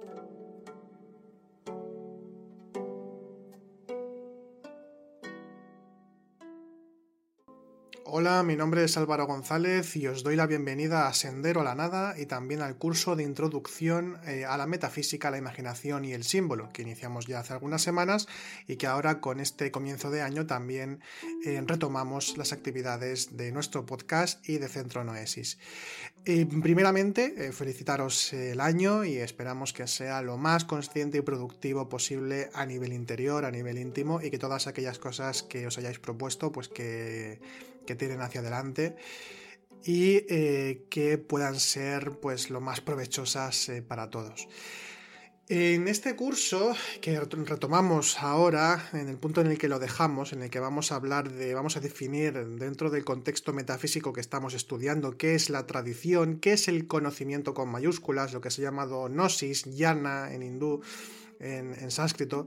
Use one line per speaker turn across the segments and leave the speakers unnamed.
Thank you. Hola, mi nombre es Álvaro González y os doy la bienvenida a Sendero a la Nada y también al curso de introducción eh, a la metafísica, la imaginación y el símbolo, que iniciamos ya hace algunas semanas y que ahora con este comienzo de año también eh, retomamos las actividades de nuestro podcast y de Centro Noesis. primeramente, eh, felicitaros el año y esperamos que sea lo más consciente y productivo posible a nivel interior, a nivel íntimo y que todas aquellas cosas que os hayáis propuesto, pues que que tiren hacia adelante y eh, que puedan ser pues lo más provechosas eh, para todos. En este curso que retomamos ahora, en el punto en el que lo dejamos, en el que vamos a hablar de, vamos a definir dentro del contexto metafísico que estamos estudiando, qué es la tradición, qué es el conocimiento con mayúsculas, lo que se ha llamado gnosis, yana en hindú, en, sánscrito,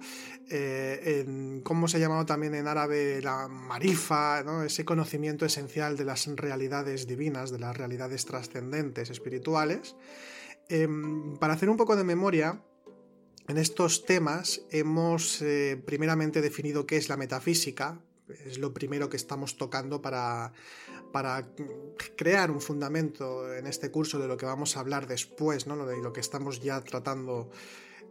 eh, cómo se ha llamado también en árabe la marifa, ese conocimiento esencial de las realidades divinas, de las realidades trascendentes, espirituales. Em, para hacer un poco de memoria, en estos temas hemos eh, primeramente definido qué es la metafísica, es lo primero que estamos tocando para, para crear un fundamento en este curso de lo que vamos a hablar después, ¿no? de lo que estamos ya tratando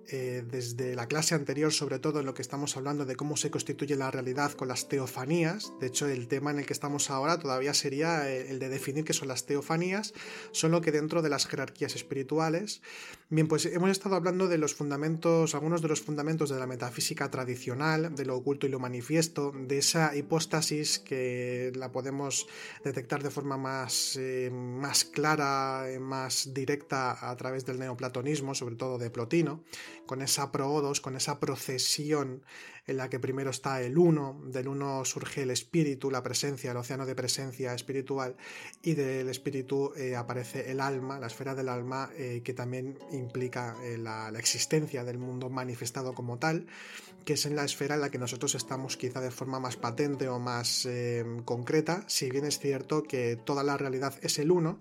eh, desde la clase anterior, sobre todo en lo que estamos hablando de cómo se constituye la realidad con las teofanías. De hecho, el tema en el que estamos ahora todavía sería el de definir qué son las teofanías, solo que dentro de las jerarquías espirituales. Bien, pues hemos estado hablando de los fundamentos, algunos de los fundamentos de la metafísica tradicional, de lo oculto y lo manifiesto, de esa hipóstasis que la podemos detectar de forma más, eh, más clara, eh, más directa a través del neoplatonismo, sobre todo de Plotino con esa proodos, con esa procesión en la que primero está el uno, del uno surge el espíritu, la presencia, el océano de presencia espiritual, y del espíritu eh, aparece el alma, la esfera del alma, eh, que también implica eh, la, existencia del mundo manifestado como tal, que es en la esfera en la que nosotros estamos quizá de forma más patente o más concreta, si bien es cierto que toda la realidad es el uno,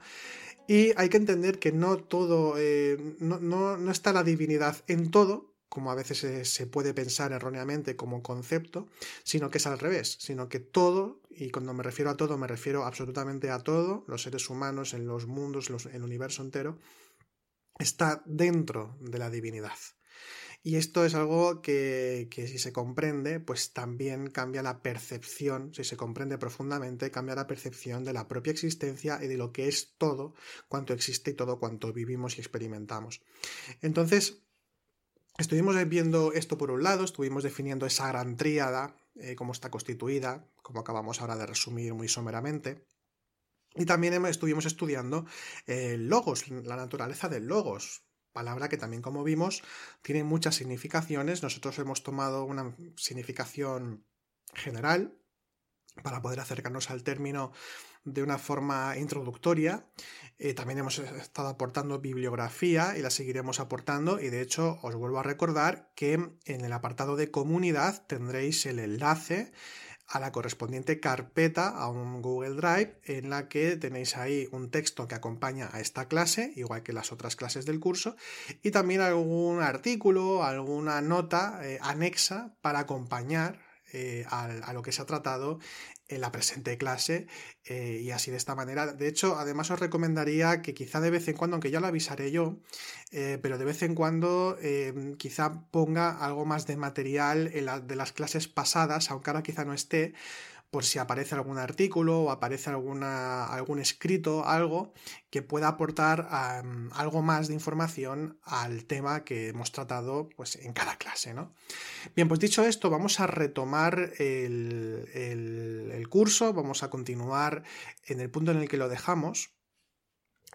y hay que entender que no todo, eh, no, está la divinidad en todo, como a veces se, puede pensar erróneamente como concepto, sino que es al revés, sino que todo, y cuando me refiero a todo, me refiero absolutamente a todo, los seres humanos, en los mundos, el universo entero, está dentro de la divinidad. Y esto es algo que, si se comprende, pues también cambia la percepción, si se comprende profundamente, cambia la percepción de la propia existencia y de lo que es todo cuanto existe y todo cuanto vivimos y experimentamos. Entonces, estuvimos viendo esto por un lado, estuvimos definiendo esa gran tríada, eh, cómo está constituida, como acabamos ahora de resumir muy someramente. Y también estuvimos estudiando el logos, la naturaleza del logos, palabra que también como vimos tiene muchas significaciones. Nosotros hemos tomado una significación general para poder acercarnos al término de una forma introductoria. Eh, también hemos estado aportando bibliografía y la seguiremos aportando y de hecho os vuelvo a recordar que en el apartado de comunidad tendréis el enlace a la correspondiente carpeta, a un Google Drive, en la que tenéis ahí un texto que acompaña a esta clase, igual que las otras clases del curso, y también algún artículo, alguna nota eh, anexa para acompañar eh, a, lo que se ha tratado en la presente clase eh, y así de esta manera. De hecho, además os recomendaría que quizá de vez en cuando, aunque ya lo avisaré yo, eh, pero de vez en cuando quizá ponga algo más de material de las clases pasadas, aunque ahora quizá no esté, por si aparece algún artículo o aparece alguna, algún escrito, algo que pueda aportar algo más de información al tema que hemos tratado pues, en cada clase. ¿no? Bien, pues dicho esto, vamos a retomar el, el curso, vamos a continuar en el punto en el que lo dejamos.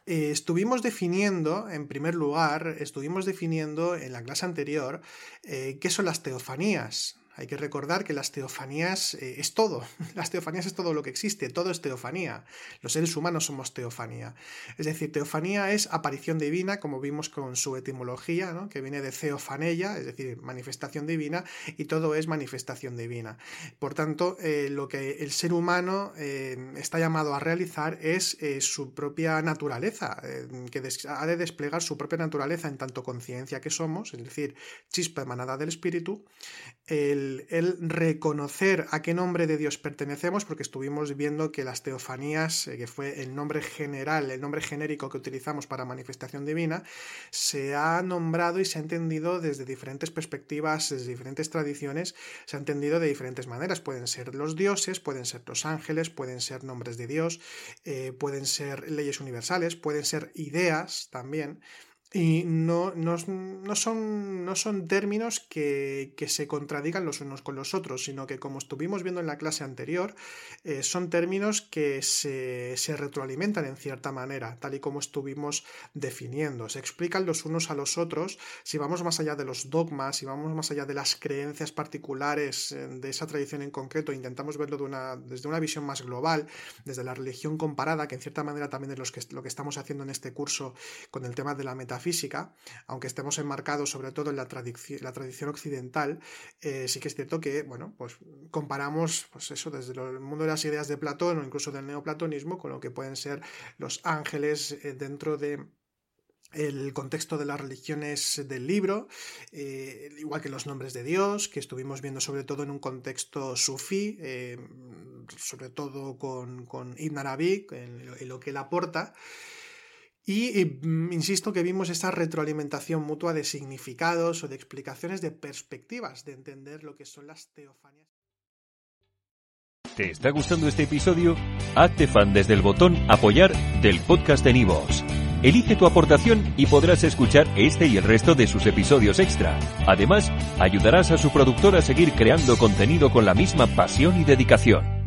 Eh, estuvimos definiendo, en primer lugar, estuvimos definiendo en la clase anterior eh, qué son las teofanías. Hay que recordar que las teofanías eh, es todo. Las teofanías es todo lo que existe, todo es teofanía. Los seres humanos somos teofanía. Es decir, teofanía es aparición divina, como vimos con su etimología, que viene de ceofanella, es decir, manifestación divina, y todo es manifestación divina. Por tanto, eh, lo que el ser humano eh, está llamado a realizar es su propia naturaleza, que ha de desplegar su propia naturaleza en tanto conciencia que somos, es decir, chispa emanada del espíritu, reconocer a qué nombre de Dios pertenecemos, porque estuvimos viendo que las teofanías, eh, que fue el nombre general, el nombre genérico que utilizamos para manifestación divina, se ha nombrado y se ha entendido desde diferentes perspectivas, desde diferentes tradiciones, se ha entendido de diferentes maneras. Pueden ser los dioses, pueden ser los ángeles, pueden ser nombres de Dios, eh, pueden ser leyes universales, pueden ser ideas también. Y no, no, son, no son términos que, se contradigan los unos con los otros, sino que, como estuvimos viendo en la clase anterior, eh, son términos que se, retroalimentan en cierta manera, tal y como estuvimos definiendo. Se explican los unos a los otros. Si vamos más allá de los dogmas, si vamos más allá de las creencias particulares eh, de esa tradición en concreto, intentamos verlo de una, desde una visión más global, desde la religión comparada, que en cierta manera también es lo que, lo que estamos haciendo en este curso con el tema de la metafísica física, aunque estemos enmarcados sobre todo en la, tradición occidental, eh, sí que es cierto que, bueno, pues comparamos, pues eso, desde el mundo de las ideas de Platón o incluso del neoplatonismo con lo que pueden ser los ángeles eh, dentro de el contexto de las religiones del libro, eh, igual que los nombres de Dios, que estuvimos viendo sobre todo en un contexto sufí, sobre todo con, Ibn Arabi, en, lo que él aporta. Y, mm, insisto que vimos esa retroalimentación mutua de significados o de explicaciones de perspectivas de entender lo que son las teofanías.
¿Te está gustando este episodio? Hazte fan desde el botón apoyar del podcast de Nivos. Elige tu aportación y podrás escuchar este y el resto de sus episodios extra. Además, ayudarás a su productor a seguir creando contenido con la misma pasión y dedicación.